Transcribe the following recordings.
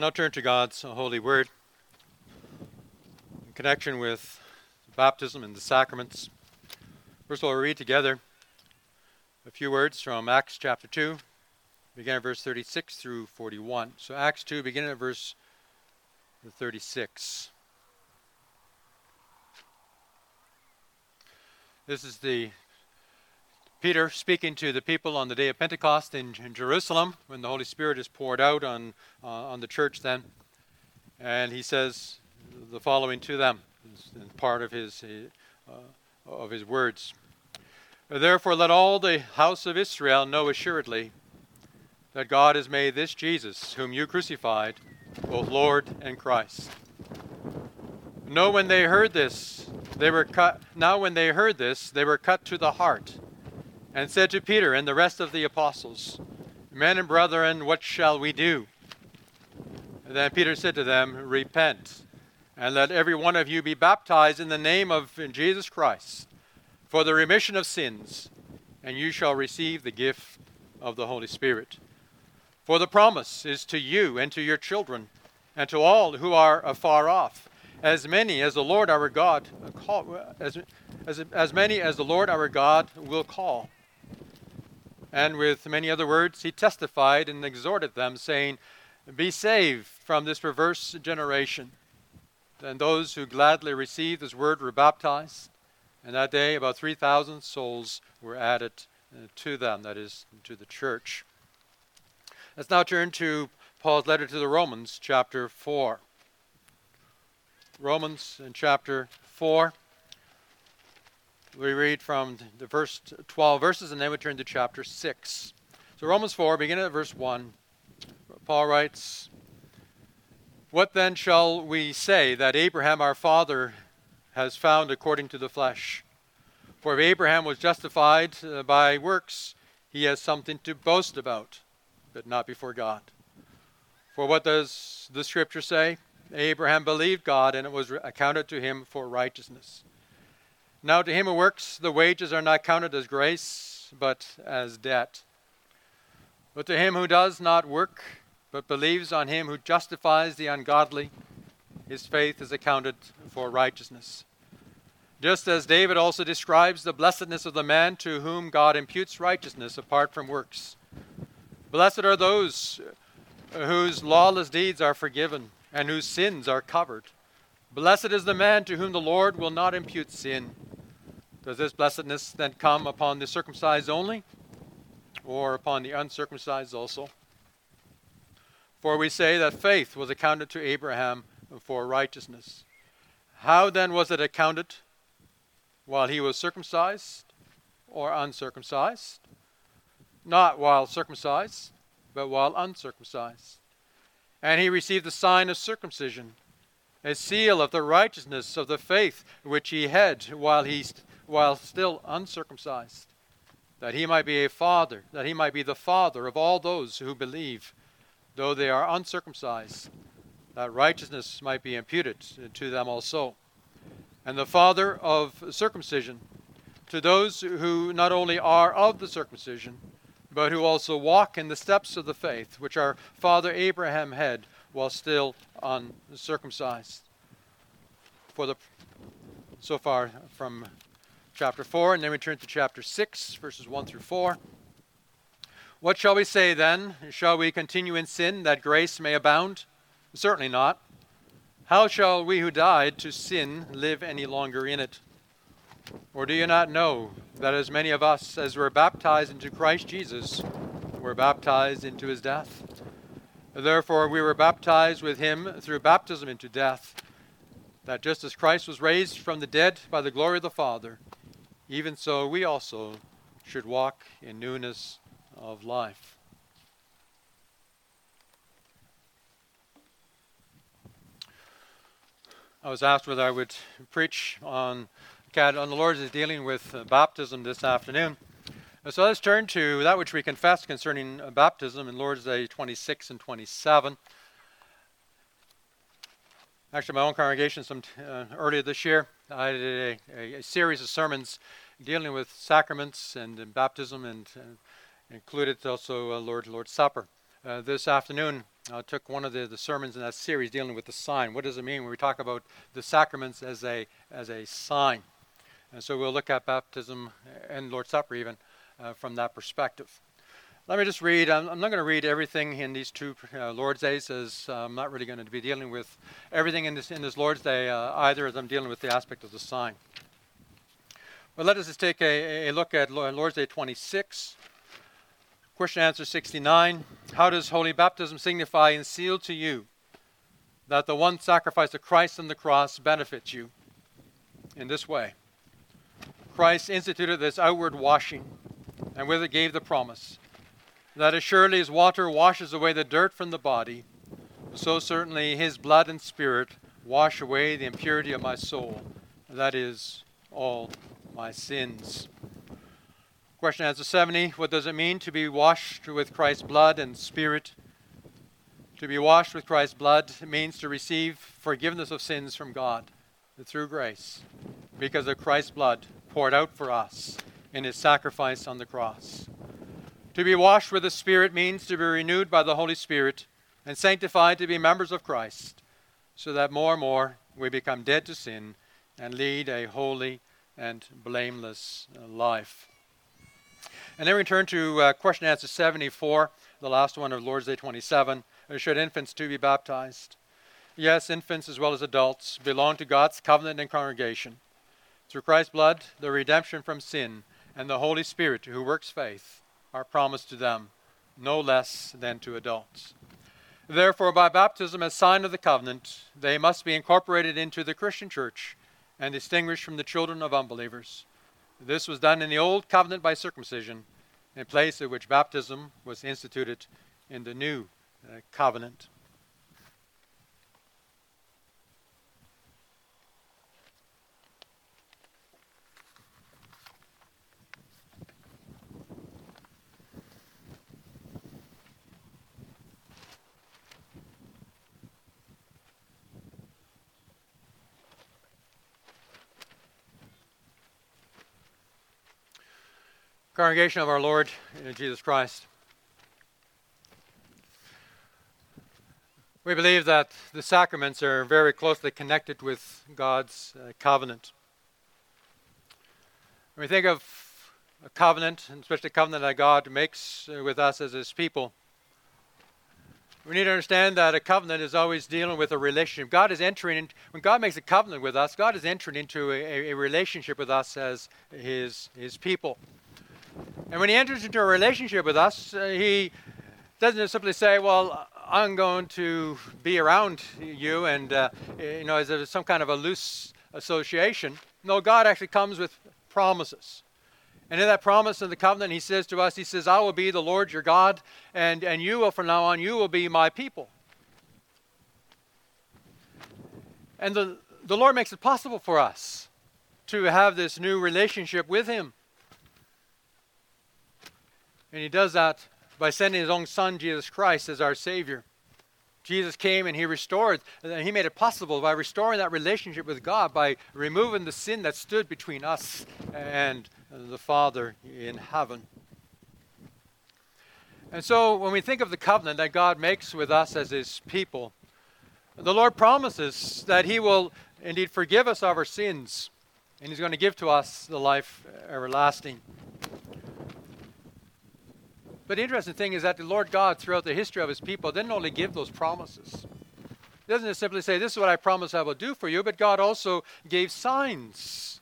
Now turn to God's holy word in connection with baptism and the sacraments. First of all, we'll read together a few words from Acts chapter 2, beginning at verse 36 through 41. So, Acts 2, beginning at verse 36. This is the Peter speaking to the people on the day of Pentecost in, in Jerusalem when the Holy Spirit is poured out on, uh, on the church then. And he says the following to them, part of his, uh, of his words. Therefore, let all the house of Israel know assuredly that God has made this Jesus, whom you crucified, both Lord and Christ. Know when they heard this, they were cut. Now, when they heard this, they were cut to the heart and said to Peter and the rest of the apostles, Men and brethren, what shall we do? And then Peter said to them, Repent, and let every one of you be baptized in the name of Jesus Christ for the remission of sins, and you shall receive the gift of the Holy Spirit. For the promise is to you and to your children, and to all who are afar off, as many as the Lord our God call, as, as, as many as the Lord our God will call. And with many other words, he testified and exhorted them, saying, Be saved from this perverse generation. And those who gladly received his word were baptized. And that day, about 3,000 souls were added uh, to them, that is, to the church. Let's now turn to Paul's letter to the Romans, chapter 4. Romans in chapter 4. We read from the first 12 verses and then we turn to chapter 6. So, Romans 4, beginning at verse 1, Paul writes, What then shall we say that Abraham our father has found according to the flesh? For if Abraham was justified uh, by works, he has something to boast about, but not before God. For what does the scripture say? Abraham believed God, and it was accounted to him for righteousness. Now, to him who works, the wages are not counted as grace, but as debt. But to him who does not work, but believes on him who justifies the ungodly, his faith is accounted for righteousness. Just as David also describes the blessedness of the man to whom God imputes righteousness apart from works. Blessed are those whose lawless deeds are forgiven and whose sins are covered. Blessed is the man to whom the Lord will not impute sin. Does this blessedness then come upon the circumcised only, or upon the uncircumcised also? For we say that faith was accounted to Abraham for righteousness. How then was it accounted? While he was circumcised or uncircumcised? Not while circumcised, but while uncircumcised. And he received the sign of circumcision, a seal of the righteousness of the faith which he had while he while still uncircumcised, that he might be a father, that he might be the father of all those who believe, though they are uncircumcised, that righteousness might be imputed to them also. And the father of circumcision, to those who not only are of the circumcision, but who also walk in the steps of the faith which our father Abraham had while still uncircumcised. For the so far from chapter 4, and then we turn to chapter 6, verses 1 through 4. What shall we say then? Shall we continue in sin that grace may abound? Certainly not. How shall we who died to sin live any longer in it? Or do you not know that as many of us as were baptized into Christ Jesus were baptized into his death? Therefore, we were baptized with him through baptism into death, that just as Christ was raised from the dead by the glory of the Father, even so, we also should walk in newness of life. I was asked whether I would preach on, on the Lord's dealing with uh, baptism this afternoon. So let's turn to that which we confess concerning uh, baptism in Lord's Day 26 and 27. Actually, my own congregation, some uh, earlier this year, I did a, a, a, series of sermons dealing with sacraments and, and baptism, and, included also uh, Lord Lord's Supper. Uh, this afternoon, I took one of the, the sermons in that series dealing with the sign. What does it mean when we talk about the sacraments as a, as a sign? And so we'll look at baptism and Lord's Supper even uh, from that perspective. Let me just read. I'm, I'm not going to read everything in these two uh, Lord's Days, as I'm not really going to be dealing with everything in this, in this Lord's Day uh, either, as I'm dealing with the aspect of the sign. But let us just take a, a look at Lord's Day 26. Question answer 69 How does holy baptism signify and seal to you that the one sacrifice of Christ on the cross benefits you? In this way Christ instituted this outward washing, and with it gave the promise that as surely as water washes away the dirt from the body, so certainly his blood and spirit wash away the impurity of my soul, that is, all my sins. Question answer 70 What does it mean to be washed with Christ's blood and spirit? To be washed with Christ's blood means to receive forgiveness of sins from God through grace because of Christ's blood poured out for us in his sacrifice on the cross. To be washed with the Spirit means to be renewed by the Holy Spirit and sanctified to be members of Christ, so that more and more we become dead to sin and lead a holy and blameless life. And then we turn to uh, question answer 74, the last one of Lord's Day 27. Should infants too be baptized? Yes, infants as well as adults belong to God's covenant and congregation. Through Christ's blood, the redemption from sin, and the Holy Spirit who works faith are promised to them, no less than to adults. Therefore, by baptism as sign of the covenant, they must be incorporated into the Christian church and distinguished from the children of unbelievers. This was done in the old covenant by circumcision, in place of which baptism was instituted in the new uh, covenant. Congregation of our Lord Jesus Christ. We believe that the sacraments are very closely connected with God's uh, covenant. When we think of a covenant, and especially a covenant that God makes uh, with us as His people, we need to understand that a covenant is always dealing with a relationship. God is entering, in, when God makes a covenant with us, God is entering into a, a relationship with us as His, his people. And when he enters into a relationship with us, uh, he doesn't simply say, Well, I'm going to be around you, and, uh, you know, as some kind of a loose association. No, God actually comes with promises. And in that promise in the covenant, he says to us, He says, I will be the Lord your God, and, and you will, from now on, you will be my people. And the, the Lord makes it possible for us to have this new relationship with Him. And he does that by sending his own son, Jesus Christ, as our Savior. Jesus came and he restored, and he made it possible by restoring that relationship with God, by removing the sin that stood between us and the Father in heaven. And so when we think of the covenant that God makes with us as his people, the Lord promises that he will indeed forgive us of our sins, and he's going to give to us the life everlasting. But the interesting thing is that the Lord God, throughout the history of his people, didn't only give those promises. He doesn't simply say, This is what I promise I will do for you, but God also gave signs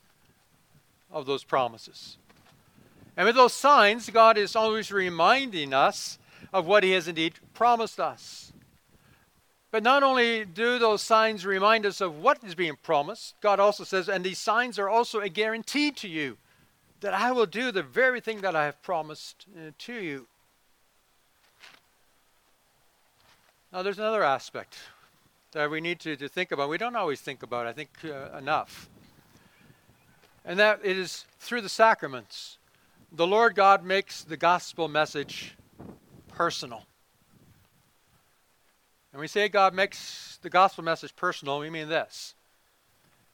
of those promises. And with those signs, God is always reminding us of what he has indeed promised us. But not only do those signs remind us of what is being promised, God also says, and these signs are also a guarantee to you that I will do the very thing that I have promised uh, to you. Now, there's another aspect that we need to, to think about. We don't always think about, I think, uh, enough. And that it is through the sacraments. The Lord God makes the gospel message personal. And we say God makes the gospel message personal, we mean this.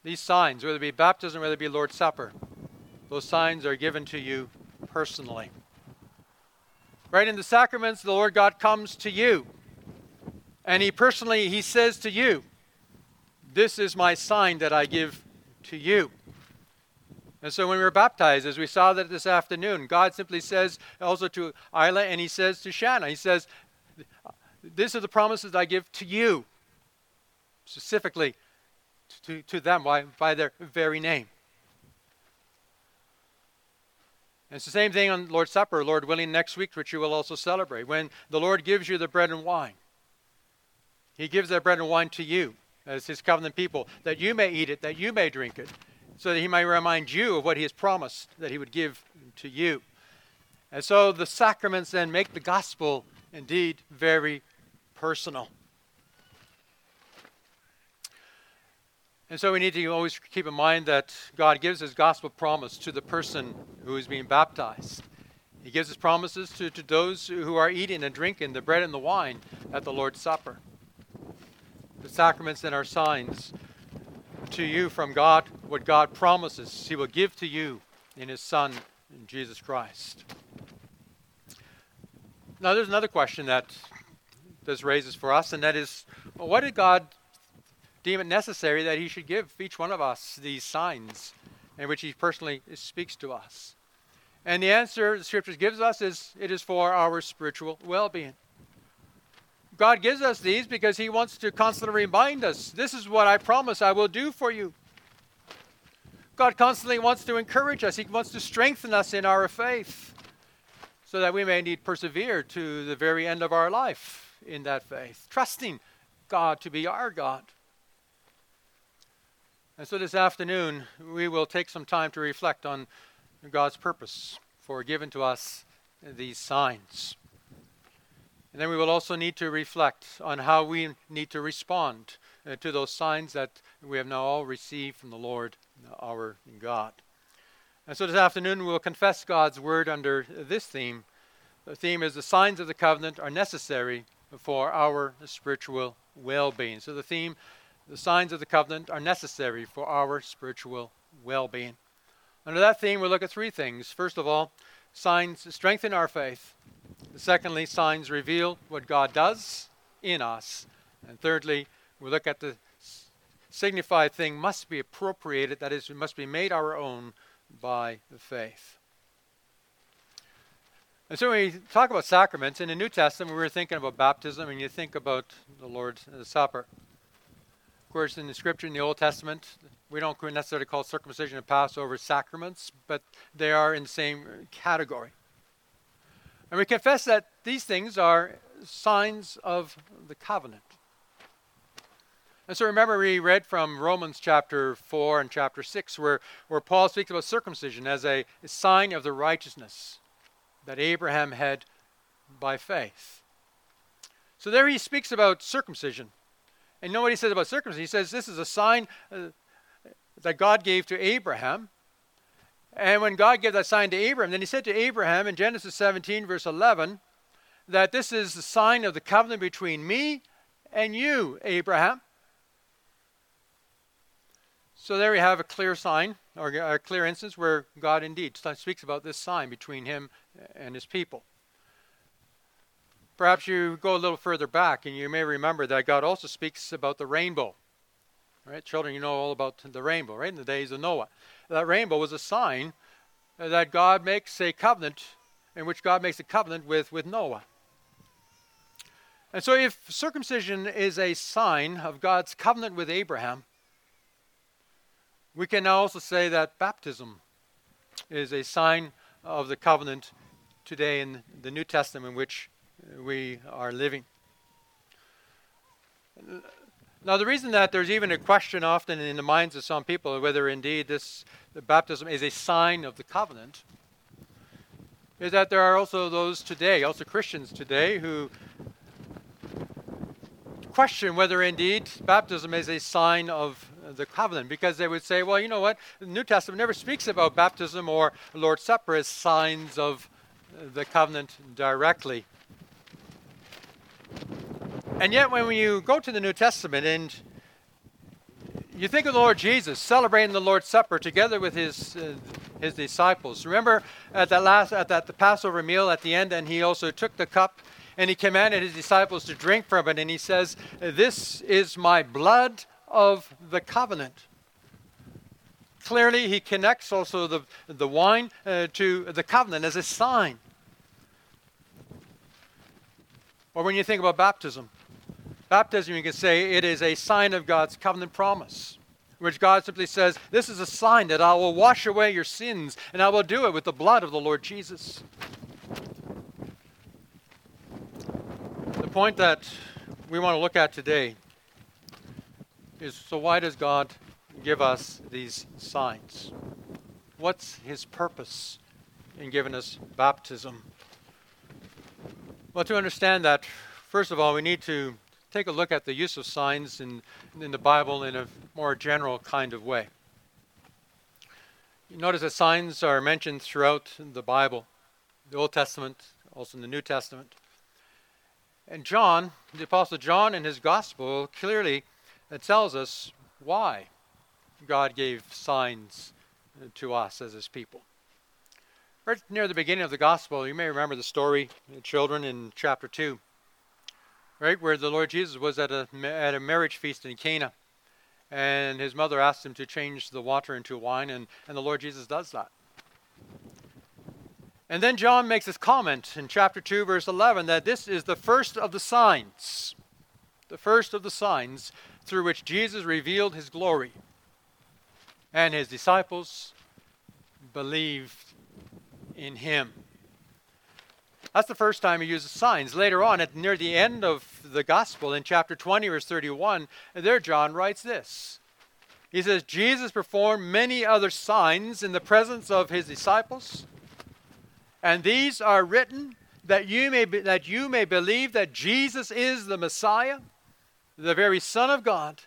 These signs, whether it be baptism, whether it be Lord's Supper, those signs are given to you personally. Right in the sacraments, the Lord God comes to you And he personally, he says to you, This is my sign that I give to you. And so when we were baptized, as we saw that this afternoon, God simply says also to Isla and he says to Shanna, He says, These are the promises I give to you, specifically to, to them by, by their very name. And it's the same thing on Lord's Supper, Lord willing, next week, which you will also celebrate. When the Lord gives you the bread and wine, He gives that bread and wine to you as His covenant people, that you may eat it, that you may drink it, so that He may remind you of what He has promised that He would give to you. And so the sacraments then make the gospel indeed very personal. And so we need to always keep in mind that God gives his gospel promise to the person who is being baptized. He gives his promises to, to those who are eating and drinking the bread and the wine at the Lord's Supper. The sacraments and are signs to you from God what God promises he will give to you in his Son, in Jesus Christ. Now, there's another question that this raises for us, and that is what did God deem it necessary that he should give each one of us these signs in which he personally speaks to us? And the answer the scriptures gives us is it is for our spiritual well-being. God gives us these because he wants to constantly remind us, this is what I promise I will do for you. God constantly wants to encourage us. He wants to strengthen us in our faith so that we may indeed persevere to the very end of our life in that faith, trusting God to be our God. And so this afternoon, we will take some time to reflect on God's purpose for giving to us these signs. And then we will also need to reflect on how we need to respond uh, to those signs that we have now all received from the Lord our God. And so this afternoon we will confess God's word under this theme. The theme is the signs of the covenant are necessary for our spiritual well being. So the theme the signs of the covenant are necessary for our spiritual well being. Under that theme, we'll look at three things. First of all, signs strengthen our faith. Secondly, signs reveal what God does in us. And thirdly, we look at the signified thing must be appropriated, that is, it must be made our own by the faith. And so when we talk about sacraments, in the New Testament, we were thinking about baptism, and you think about the Lord's uh, Supper Of course, in the scripture in the Old Testament, we don't necessarily call circumcision and Passover sacraments, but they are in the same category. And we confess that these things are signs of the covenant. And so remember, we read from Romans chapter 4 and chapter 6, where, where Paul speaks about circumcision as a, a sign of the righteousness that Abraham had by faith. So there he speaks about circumcision and he says about circumcision? He says this is a sign uh, that God gave to Abraham. And when God gave that sign to Abraham, then he said to Abraham in Genesis 17, verse 11, that this is the sign of the covenant between me and you, Abraham. So there we have a clear sign, or a clear instance where God indeed speaks about this sign between him and his people. Perhaps you go a little further back and you may remember that God also speaks about the rainbow. Right? Children, you know all about the rainbow, right? In the days of Noah. That rainbow was a sign that God makes a covenant, in which God makes a covenant with, with Noah. And so, if circumcision is a sign of God's covenant with Abraham, we can now also say that baptism is a sign of the covenant today in the New Testament, in which we are living. Now, the reason that there's even a question often in the minds of some people whether indeed this baptism is a sign of the covenant is that there are also those today, also Christians today, who question whether indeed baptism is a sign of the covenant because they would say, well, you know what? The New Testament never speaks about baptism or Lord's Supper as signs of the covenant directly. And yet, when you go to the New Testament and you think of the Lord Jesus celebrating the Lord's Supper together with his, uh, his disciples. Remember at that last at that the Passover meal at the end, and he also took the cup And he commanded his disciples to drink from it. And he says, This is my blood of the covenant. Clearly, he connects also the, the wine uh, to the covenant as a sign. Or when you think about baptism, baptism, you can say it is a sign of God's covenant promise, which God simply says, This is a sign that I will wash away your sins, and I will do it with the blood of the Lord Jesus. The point that we want to look at today is so, why does God give us these signs? What's his purpose in giving us baptism? Well, to understand that, first of all, we need to take a look at the use of signs in, in the Bible in a more general kind of way. You notice that signs are mentioned throughout the Bible, the Old Testament, also in the New Testament. And John, the Apostle John, in his Gospel, clearly uh, tells us why God gave signs uh, to us as his people. Right near the beginning of the gospel, you may remember the story, uh, children, in chapter 2, right, where the Lord Jesus was at a, at a marriage feast in Cana. And his mother asked him to change the water into wine, and, and the Lord Jesus does that. And then John makes this comment in chapter 2, verse 11, that this is the first of the signs, the first of the signs through which Jesus revealed his glory and his disciples believed in him. That's the first time he uses signs. Later on, at near the end of the gospel, in chapter 20, verse 31, there John writes this. He says, Jesus performed many other signs in the presence of his disciples, and these are written that you may, be, that you may believe that Jesus is the Messiah, the very Son of God,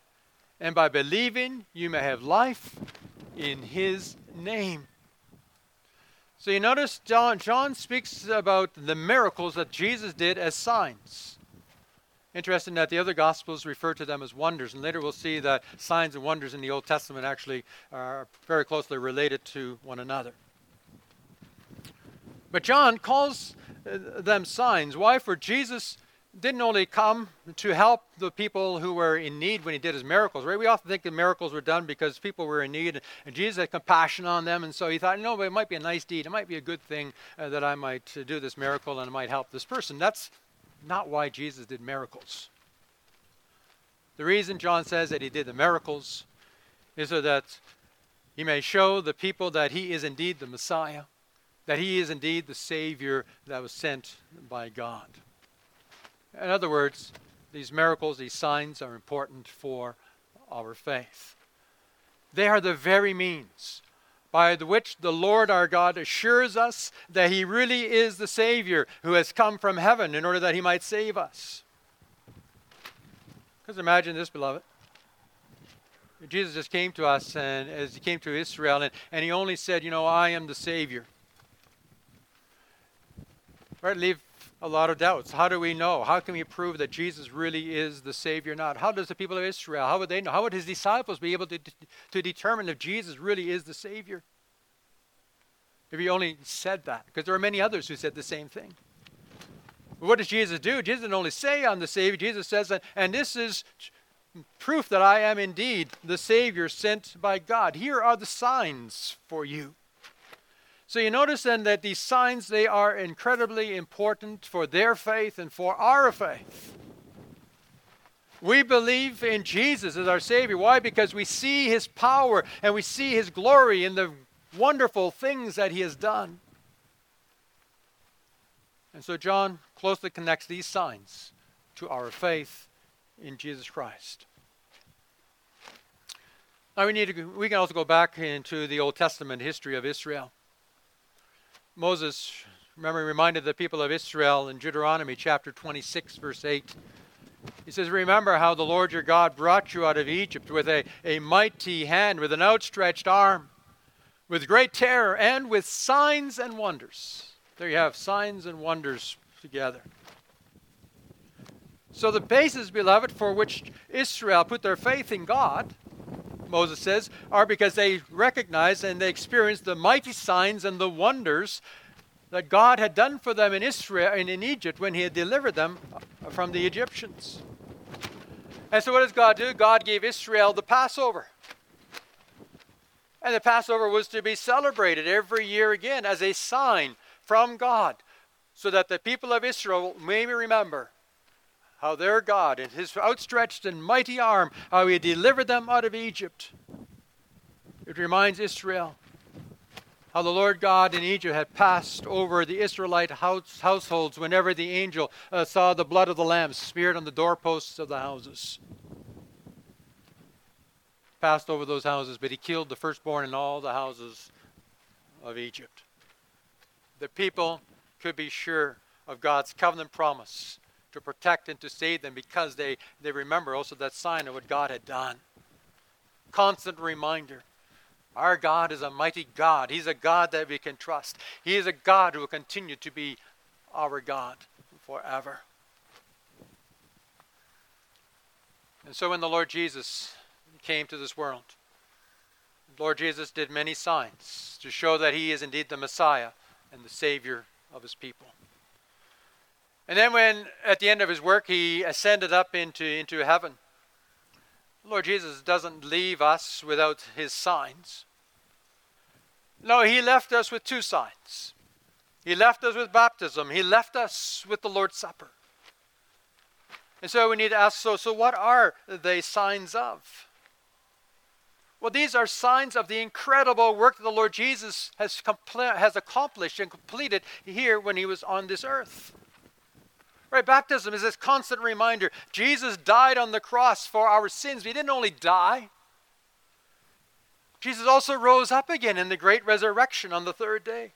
and by believing you may have life in his name. So you notice John, John speaks about the miracles that Jesus did as signs. Interesting that the other Gospels refer to them as wonders, and later we'll see that signs and wonders in the Old Testament actually are very closely related to one another. But John calls uh, them signs. Why? For Jesus didn't only come to help the people who were in need when he did his miracles, right? We often think the miracles were done because people were in need, and Jesus had compassion on them, and so he thought, no, but it might be a nice deed. It might be a good thing uh, that I might uh, do this miracle and it might help this person. That's not why Jesus did miracles. The reason John says that he did the miracles is so that he may show the people that he is indeed the Messiah, that he is indeed the Savior that was sent by God. In other words, these miracles, these signs are important for our faith. They are the very means by which the Lord our God assures us that He really is the Savior who has come from heaven in order that He might save us. Because imagine this, beloved. Jesus just came to us, and as He came to Israel, and, and He only said, You know, I am the Savior. Right? Leave a lot of doubts. How do we know? How can we prove that Jesus really is the Savior not? How does the people of Israel, how would they know? How would his disciples be able to, to determine if Jesus really is the Savior? If he only said that. Because there are many others who said the same thing. But what does Jesus do? Jesus didn't only say, I'm the Savior. Jesus says, and this is proof that I am indeed the Savior sent by God. Here are the signs for you. So you notice then that these signs they are incredibly important for their faith and for our faith. We believe in Jesus as our Savior. Why? Because we see His power and we see His glory in the wonderful things that He has done. And so John closely connects these signs to our faith in Jesus Christ. Now we need to we can also go back into the Old Testament history of Israel. Moses, remember, reminded the people of Israel in Deuteronomy chapter 26, verse 8. He says, Remember how the Lord your God brought you out of Egypt with a, a mighty hand, with an outstretched arm, with great terror, and with signs and wonders. There you have signs and wonders together. So, the basis, beloved, for which Israel put their faith in God Moses says, are because they recognize and they experience the mighty signs and the wonders that God had done for them in Israel and in Egypt when he had delivered them from the Egyptians. And so what does God do? God gave Israel the Passover. And the Passover was to be celebrated every year again as a sign from God, so that the people of Israel may remember how their God, in his outstretched and mighty arm, how he delivered them out of Egypt. It reminds Israel how the Lord God in Egypt had passed over the Israelite house, households whenever the angel uh, saw the blood of the lamb smeared on the doorposts of the houses. Passed over those houses, but he killed the firstborn in all the houses of Egypt. The people could be sure of God's covenant promise to protect and to save them because they, they remember also that sign of what God had done. Constant reminder. Our God is a mighty God. He's a God that we can trust. He is a God who will continue to be our God forever. And so when the Lord Jesus came to this world, Lord Jesus did many signs to show that he is indeed the Messiah and the Savior of his people. And then when at the end of his work he ascended up into, into heaven, Lord Jesus doesn't leave us without his signs. No, he left us with two signs. He left us with baptism. He left us with the Lord's Supper. And so we need to ask so, so what are they signs of? Well, these are signs of the incredible work that the Lord Jesus has, compl- has accomplished and completed here when he was on this earth. Right, baptism is this constant reminder. Jesus died on the cross for our sins. He didn't only die, Jesus also rose up again in the great resurrection on the third day.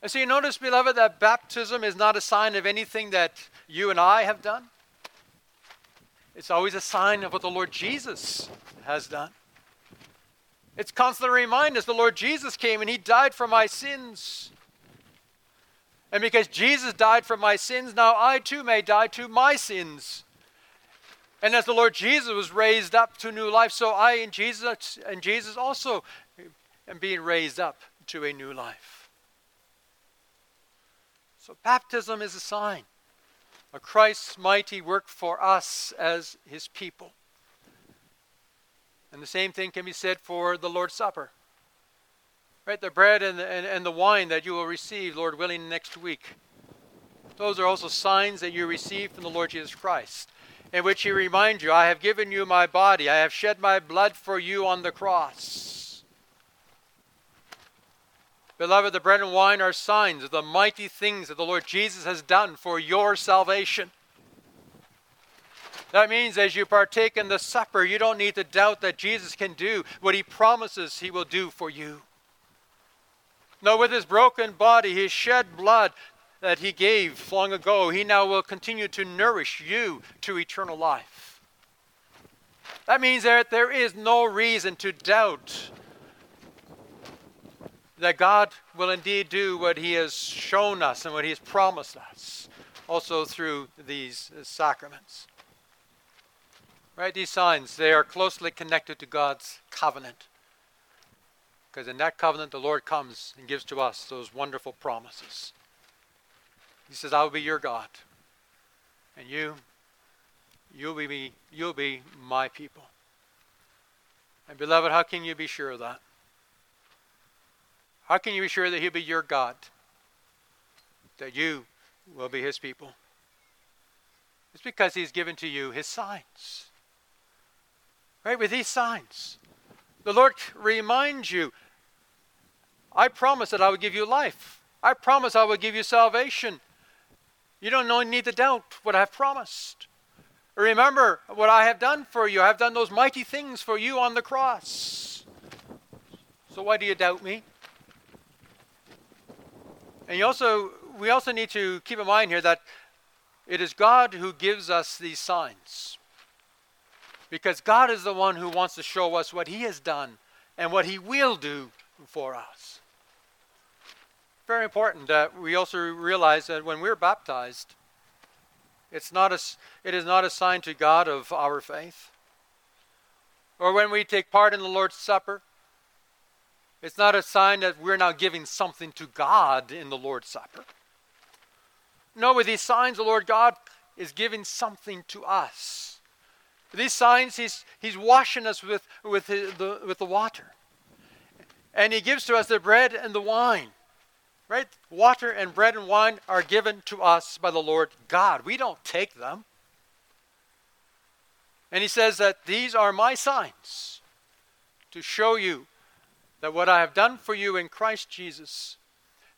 And so you notice, beloved, that baptism is not a sign of anything that you and I have done. It's always a sign of what the Lord Jesus has done. It's constantly remind us the Lord Jesus came and he died for my sins. And because Jesus died for my sins, now I too may die to my sins. And as the Lord Jesus was raised up to new life, so I and Jesus and Jesus also am being raised up to a new life. So baptism is a sign of Christ's mighty work for us as his people. And the same thing can be said for the Lord's Supper. Right, the bread and the, and, and the wine that you will receive, Lord willing, next week. Those are also signs that you receive from the Lord Jesus Christ in which he reminds you, I have given you my body, I have shed my blood for you on the cross. Beloved, the bread and wine are signs of the mighty things that the Lord Jesus has done for your salvation. That means as you partake in the supper, you don't need to doubt that Jesus can do what he promises he will do for you. No, with his broken body, his shed blood, that He gave long ago, He now will continue to nourish you to eternal life. That means that there is no reason to doubt that God will indeed do what He has shown us and what He has promised us, also through these sacraments. Right? These signs, they are closely connected to God's covenant. Because in that covenant, the Lord comes and gives to us those wonderful promises. He says, I will be your God. And you, you'll be, me, you'll be my people. And beloved, how can you be sure of that? How can you be sure that he'll be your God? That you will be his people? It's because he's given to you his signs. Right? With these signs. The Lord reminds you, I promise that I will give you life. I promise I will give you salvation. You don't need to doubt what I've promised. Remember what I have done for you. I have done those mighty things for you on the cross. So why do you doubt me? And you also, we also need to keep in mind here that it is God who gives us these signs. Because God is the one who wants to show us what He has done and what He will do for us very important that we also realize that when we're baptized, it's not a, it is not a sign to God of our faith. Or when we take part in the Lord's Supper, It's not a sign that we're now giving something to God in the Lord's Supper. No, with these signs, the Lord God is giving something to us. These signs, He's, he's washing us with, with, his, the, with the water. And He gives to us the bread and the wine. Right? Water and bread and wine are given to us by the Lord God. We don't take them. And He says that these are my signs to show you that what I have done for you in Christ Jesus,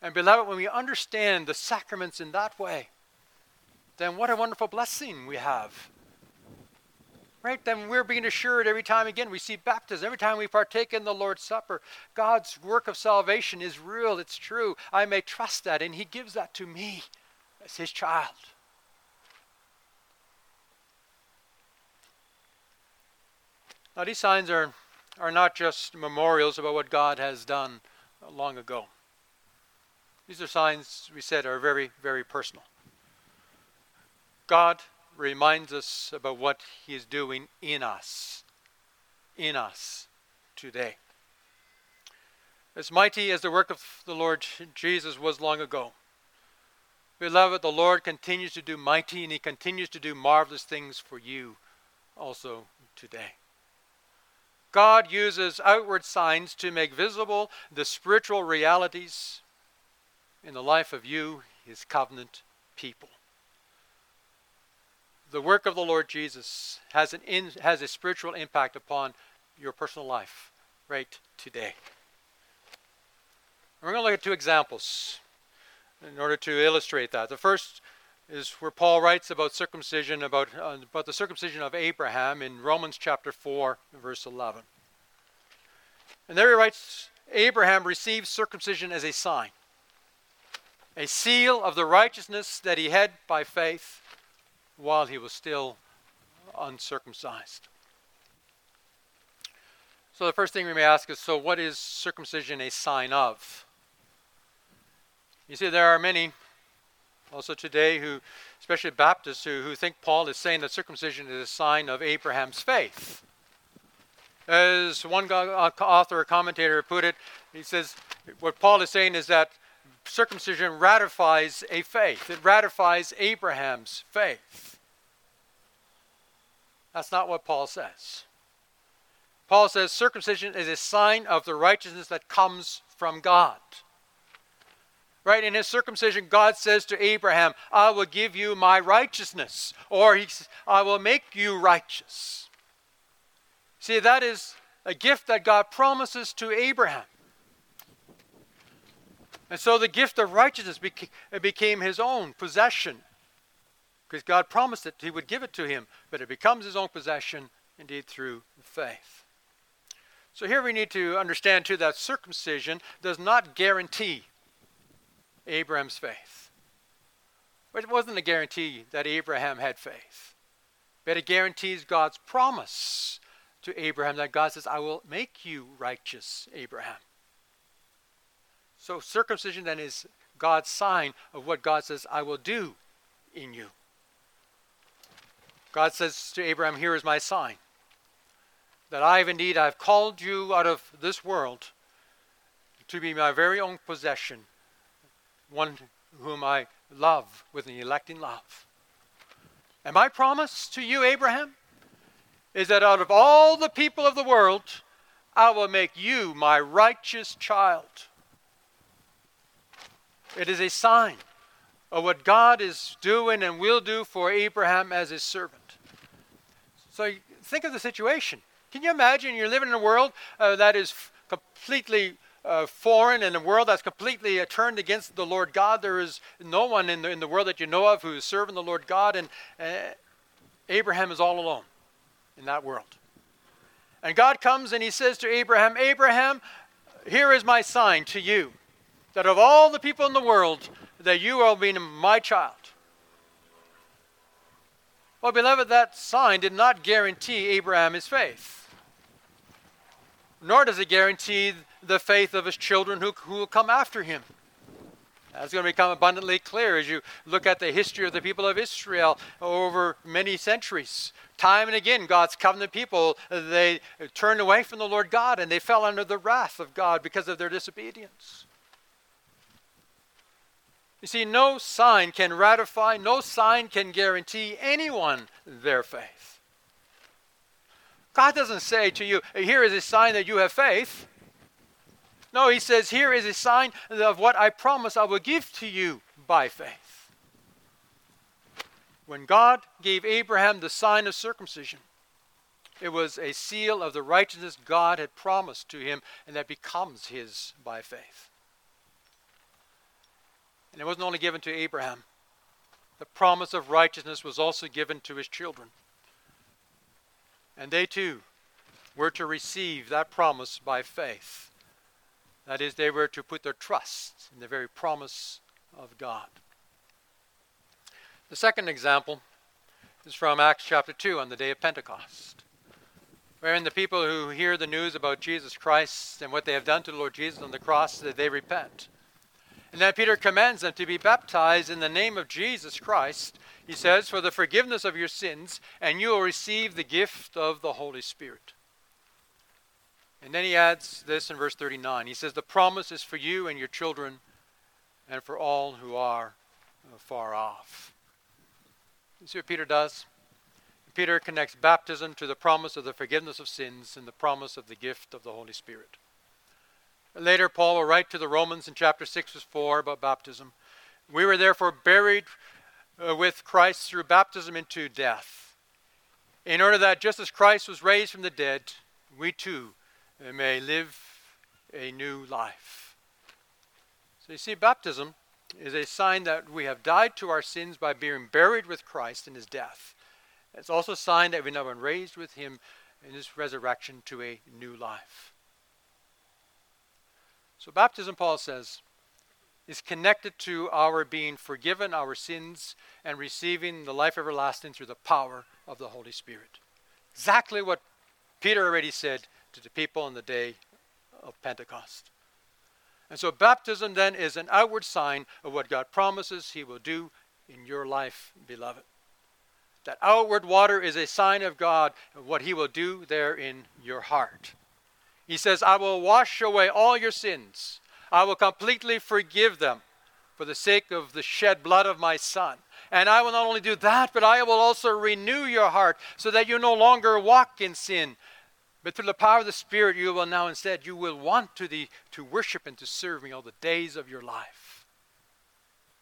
and beloved, when we understand the sacraments in that way, then what a wonderful blessing we have. Right? Then we're being assured every time again we see baptism, every time we partake in the Lord's Supper, God's work of salvation is real, it's true. I may trust that, and He gives that to me as His child. Now, these signs are are not just memorials about what God has done long ago. These are signs, we said, are very, very personal. God reminds us about what He is doing in us, in us today. As mighty as the work of the Lord Jesus was long ago, beloved, the Lord continues to do mighty and He continues to do marvelous things for you also today. God uses outward signs to make visible the spiritual realities in the life of you, his covenant people. The work of the Lord Jesus has, an in, has a spiritual impact upon your personal life right today. we're going to look at two examples in order to illustrate that. The first is where Paul writes about circumcision, about, uh, about the circumcision of Abraham in Romans chapter 4, verse 11. And there he writes Abraham received circumcision as a sign, a seal of the righteousness that he had by faith while he was still uncircumcised. So the first thing we may ask is so, what is circumcision a sign of? You see, there are many also today who, especially Baptists, who, who think Paul is saying that circumcision is a sign of Abraham's faith. As one uh, author or commentator put it, he says, what Paul is saying is that circumcision ratifies a faith, it ratifies Abraham's faith. That's not what Paul says. Paul says circumcision is a sign of the righteousness that comes from God. Right? In his circumcision, God says to Abraham, I will give you my righteousness, or he, says, I will make you righteous. See, that is a gift that God promises to Abraham. And so the gift of righteousness became his own possession. Because God promised that he would give it to him, but it becomes his own possession indeed through faith. So here we need to understand too that circumcision does not guarantee Abraham's faith. It wasn't a guarantee that Abraham had faith, but it guarantees God's promise to Abraham that God says, I will make you righteous, Abraham. So circumcision then is God's sign of what God says, I will do in you. God says to Abraham, Here is my sign. That I have indeed I've called you out of this world to be my very own possession, one whom I love with an electing love. And my promise to you, Abraham, is that out of all the people of the world, I will make you my righteous child. It is a sign of what God is doing and will do for Abraham as his servant. So think of the situation. Can you imagine you're living in a world uh, that is f- completely uh, foreign, in a world that's completely uh, turned against the Lord God? There is no one in the, in the world that you know of who is serving the Lord God, and uh, Abraham is all alone in that world. And God comes and he says to Abraham, Abraham, here is my sign to you that of all the people in the world, that you are being my child. Well, beloved, that sign did not guarantee Abraham his faith, nor does it guarantee the faith of his children who, who will come after him. That's going to become abundantly clear as you look at the history of the people of Israel over many centuries. Time and again, God's covenant people, they turned away from the Lord God and they fell under the wrath of God because of their disobedience. You see, no sign can ratify, no sign can guarantee anyone their faith. God doesn't say to you, here is a sign that you have faith. No, he says, Here is a sign of what I promise I will give to you by faith. When God gave Abraham the sign of circumcision, it was a seal of the righteousness God had promised to him, and that becomes his by faith. And it wasn't only given to Abraham, the promise of righteousness was also given to his children. And they too were to receive that promise by faith. That is, they were to put their trust in the very promise of God. The second example is from Acts chapter 2 on the day of Pentecost, wherein the people who hear the news about Jesus Christ and what they have done to the Lord Jesus on the cross, that they repent. And then Peter commands them to be baptized in the name of Jesus Christ, he says, for the forgiveness of your sins, and you will receive the gift of the Holy Spirit. And then he adds this in verse 39. He says, The promise is for you and your children and for all who are uh, far off. You see what Peter does? Peter connects baptism to the promise of the forgiveness of sins and the promise of the gift of the Holy Spirit. Later, Paul will write to the Romans in chapter 6, verse 4 about baptism. We were therefore buried uh, with Christ through baptism into death, in order that just as Christ was raised from the dead, we too may live a new life. So you see, baptism is a sign that we have died to our sins by being buried with Christ in his death. It's also a sign that we've now been raised with him in his resurrection to a new life. So, baptism, Paul says, is connected to our being forgiven our sins and receiving the life everlasting through the power of the Holy Spirit. Exactly what Peter already said to the people on the day of Pentecost. And so baptism then is an outward sign of what God promises He will do in your life, beloved. That outward water is a sign of God, of what He will do there in your heart. He says, I will wash away all your sins, I will completely forgive them for the sake of the shed blood of my Son. And I will not only do that, but I will also renew your heart so that you no longer walk in sin, but through the power of the Spirit, you will now instead, you will want to, the, to worship and to serve me all the days of your life.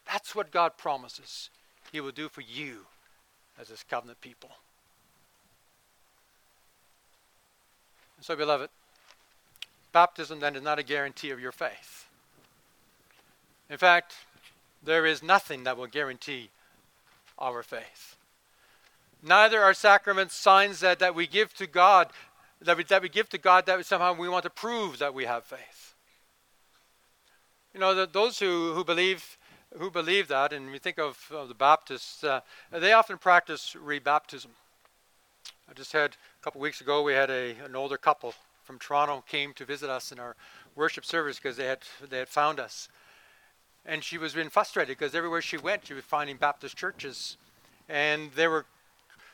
That's what God promises He will do for you as His covenant people. So, beloved, baptism then is not a guarantee of your faith. In fact, there is nothing that will guarantee our faith. Neither are sacraments signs that, that we give to God that we, that we give to God that somehow we want to prove that we have faith. You know, the, those who, who believe who believe that, and we think of, of the Baptists, uh, they often practice rebaptism. I just had a couple weeks ago, we had a, an older couple from Toronto came to visit us in our worship service because they had they had found us, and she was being frustrated because everywhere she went, she was finding Baptist churches, and they were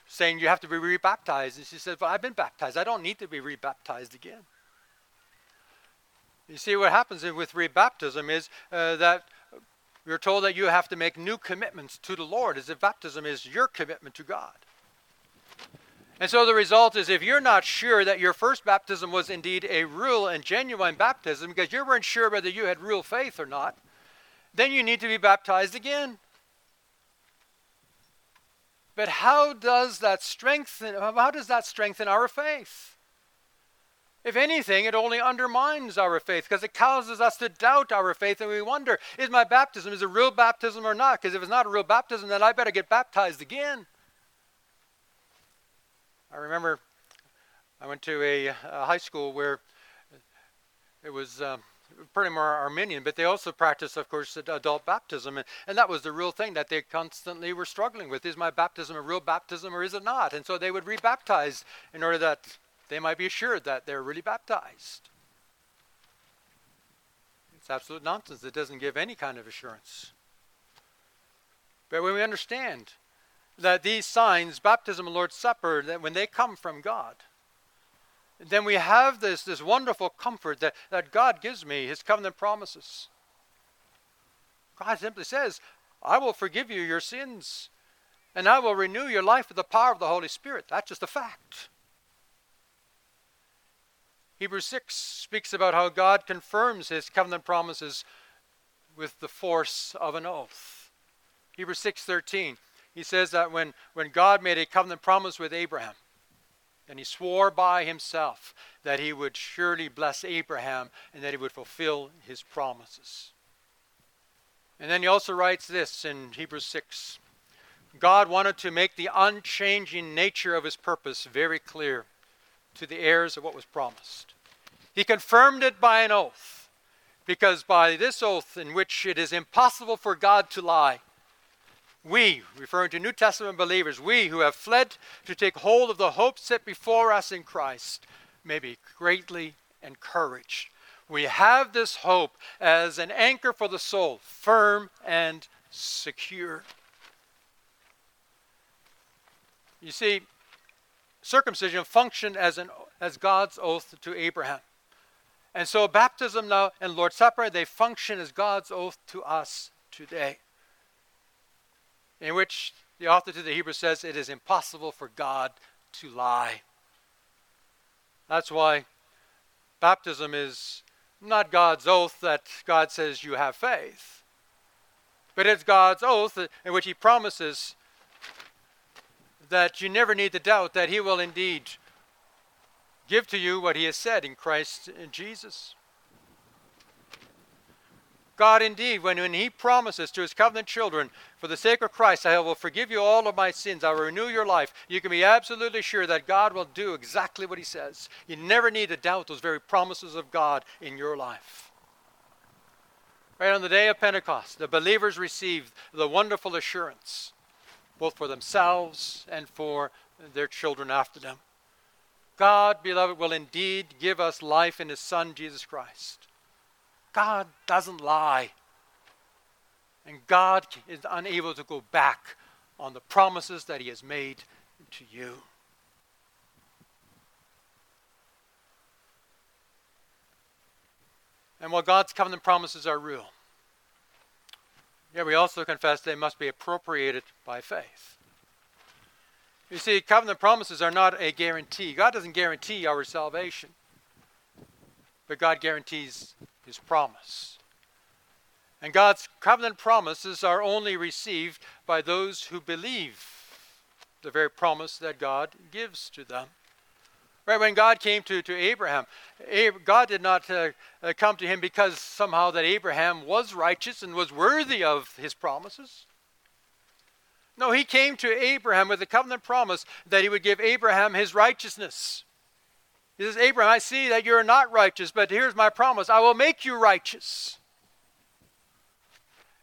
saying you have to be rebaptized. And she said, Well, I've been baptized. I don't need to be rebaptized again. You see, what happens with rebaptism is uh, that you're told that you have to make new commitments to the Lord, as if baptism is your commitment to God. And so the result is if you're not sure that your first baptism was indeed a real and genuine baptism, because you weren't sure whether you had real faith or not, then you need to be baptized again. But how does that strengthen how does that strengthen our faith? If anything, it only undermines our faith because it causes us to doubt our faith and we wonder, is my baptism is a real baptism or not? Because if it's not a real baptism, then I better get baptized again. I remember I went to a, a high school where it was um, pretty more Arminian, but they also practiced, of course, adult baptism. And, and that was the real thing that they constantly were struggling with. Is my baptism a real baptism or is it not? And so they would rebaptize in order that they might be assured that they're really baptized. It's absolute nonsense. It doesn't give any kind of assurance. But when we understand that these signs, baptism and Lord's Supper, that when they come from God, then we have this, this wonderful comfort that, that God gives me, His covenant promises. God simply says, I will forgive you your sins, and I will renew your life with the power of the Holy Spirit. That's just a fact. Hebrews 6 speaks about how God confirms his covenant promises with the force of an oath. Hebrews 6:13. He says that when, when God made a covenant promise with Abraham, and he swore by himself that he would surely bless Abraham and that he would fulfill his promises. And then he also writes this in Hebrews 6 God wanted to make the unchanging nature of his purpose very clear to the heirs of what was promised. He confirmed it by an oath, because by this oath, in which it is impossible for God to lie, we, referring to New Testament believers, we who have fled to take hold of the hope set before us in Christ, may be greatly encouraged. We have this hope as an anchor for the soul, firm and secure. You see, circumcision functioned as, an, as God's oath to Abraham. And so baptism now and Lord's Supper, they function as God's oath to us today. In which the author to the Hebrews says it is impossible for God to lie. That's why baptism is not God's oath that God says you have faith, but it's God's oath in which He promises that you never need to doubt that He will indeed give to you what He has said in Christ in Jesus. God, indeed, when, when He promises to His covenant children, for the sake of Christ, I will forgive you all of my sins, I will renew your life, you can be absolutely sure that God will do exactly what He says. You never need to doubt those very promises of God in your life. Right on the day of Pentecost, the believers received the wonderful assurance both for themselves and for their children after them. God, beloved, will indeed give us life in His Son, Jesus Christ. God doesn't lie. And God is unable to go back on the promises that He has made to you. And while God's covenant promises are real, Yet we also confess they must be appropriated by faith. You see, covenant promises are not a guarantee. God doesn't guarantee our salvation, but God guarantees his promise. And God's covenant promises are only received by those who believe the very promise that God gives to them. Right, when God came to, to Abraham, God did not uh, uh, come to him because somehow that Abraham was righteous and was worthy of his promises. No, he came to Abraham with a covenant promise that he would give Abraham his righteousness. He says, Abraham, I see that you're not righteous, but here's my promise I will make you righteous.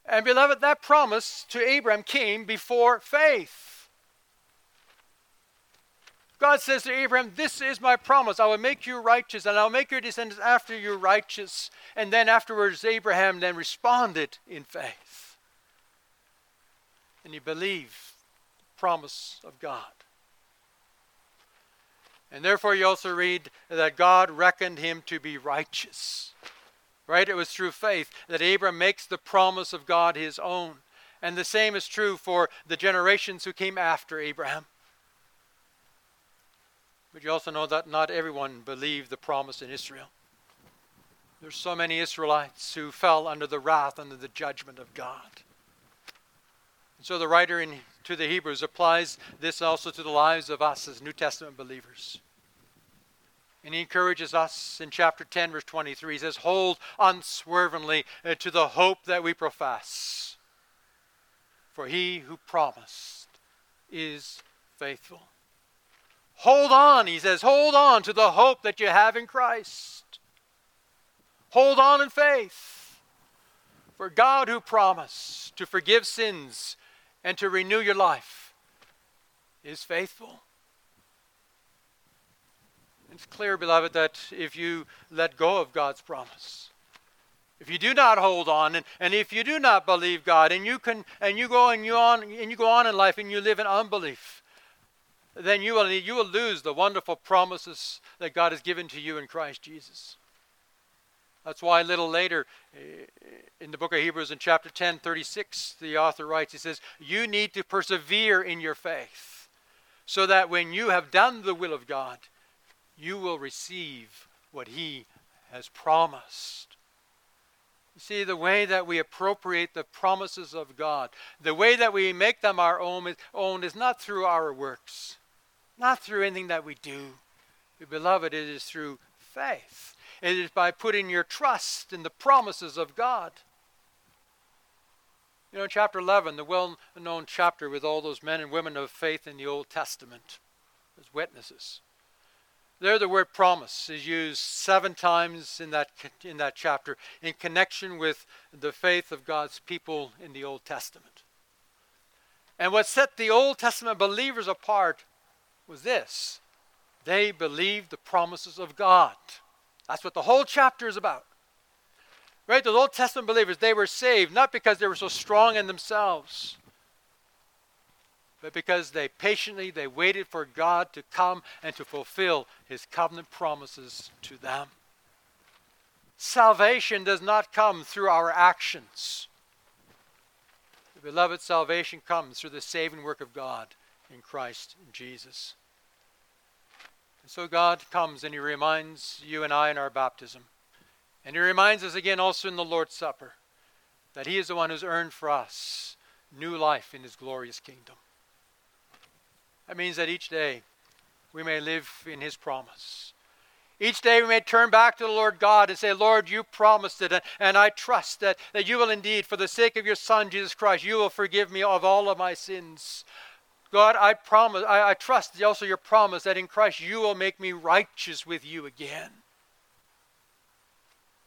And beloved, that promise to Abraham came before faith. God says to Abraham, This is my promise. I will make you righteous, and I'll make your descendants after you righteous. And then afterwards, Abraham then responded in faith. And he believed the promise of God. And therefore, you also read that God reckoned him to be righteous. Right? It was through faith that Abraham makes the promise of God his own. And the same is true for the generations who came after Abraham. But you also know that not everyone believed the promise in Israel. There's so many Israelites who fell under the wrath, under the judgment of God. And so the writer in, to the Hebrews applies this also to the lives of us as New Testament believers. And he encourages us in chapter 10, verse 23. He says, Hold unswervingly uh, to the hope that we profess. For he who promised is faithful. Hold on, he says, hold on to the hope that you have in Christ. Hold on in faith. For God, who promised to forgive sins and to renew your life, is faithful. It's clear, beloved, that if you let go of God's promise, if you do not hold on and, and if you do not believe God and you can and you go and you on and you go on in life and you live in unbelief, then you will you will lose the wonderful promises that God has given to you in Christ Jesus. That's why a little later eh, in the book of Hebrews in chapter 10, 36, the author writes, he says, You need to persevere in your faith so that when you have done the will of God, you will receive what He has promised. You see, the way that we appropriate the promises of God, the way that we make them our own is, own is not through our works, not through anything that we do. Beloved, it is through faith. It is by putting your trust in the promises of God. You know, chapter 11, the well known chapter with all those men and women of faith in the Old Testament as witnesses. There, the word promise is used seven times in that, in that chapter in connection with the faith of God's people in the Old Testament. And what set the Old Testament believers apart was this they believed the promises of God. That's what the whole chapter is about. Right? Those Old Testament believers, they were saved not because they were so strong in themselves, but because they patiently they waited for God to come and to fulfill his covenant promises to them. Salvation does not come through our actions. The Beloved, salvation comes through the saving work of God in Christ Jesus. And so God comes and He reminds you and I in our baptism. And He reminds us again also in the Lord's Supper that He is the one who's earned for us new life in His glorious kingdom. That means that each day we may live in His promise. Each day we may turn back to the Lord God and say, Lord, you promised it, and, I trust that, that you will indeed, for the sake of your Son, Jesus Christ, you will forgive me of all of my sins. God, I promise, I, I trust also your promise that in Christ you will make me righteous with you again.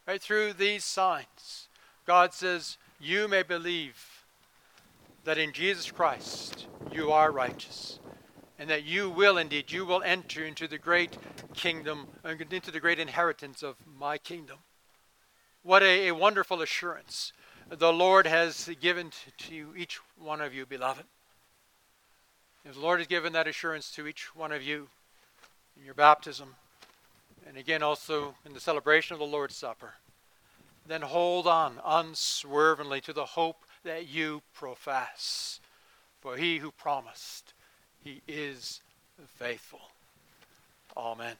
Right through these signs, God says, You may believe that in Jesus Christ you are righteous and that you will indeed you will enter into the great kingdom uh, into the great inheritance of my kingdom what a, a wonderful assurance the lord has given to, to each one of you beloved the Lord has given that assurance to each one of you in your baptism, and again also in the celebration of the Lord's Supper. Then hold on unswervingly to the hope that you profess. For he who promised, he is faithful. Amen.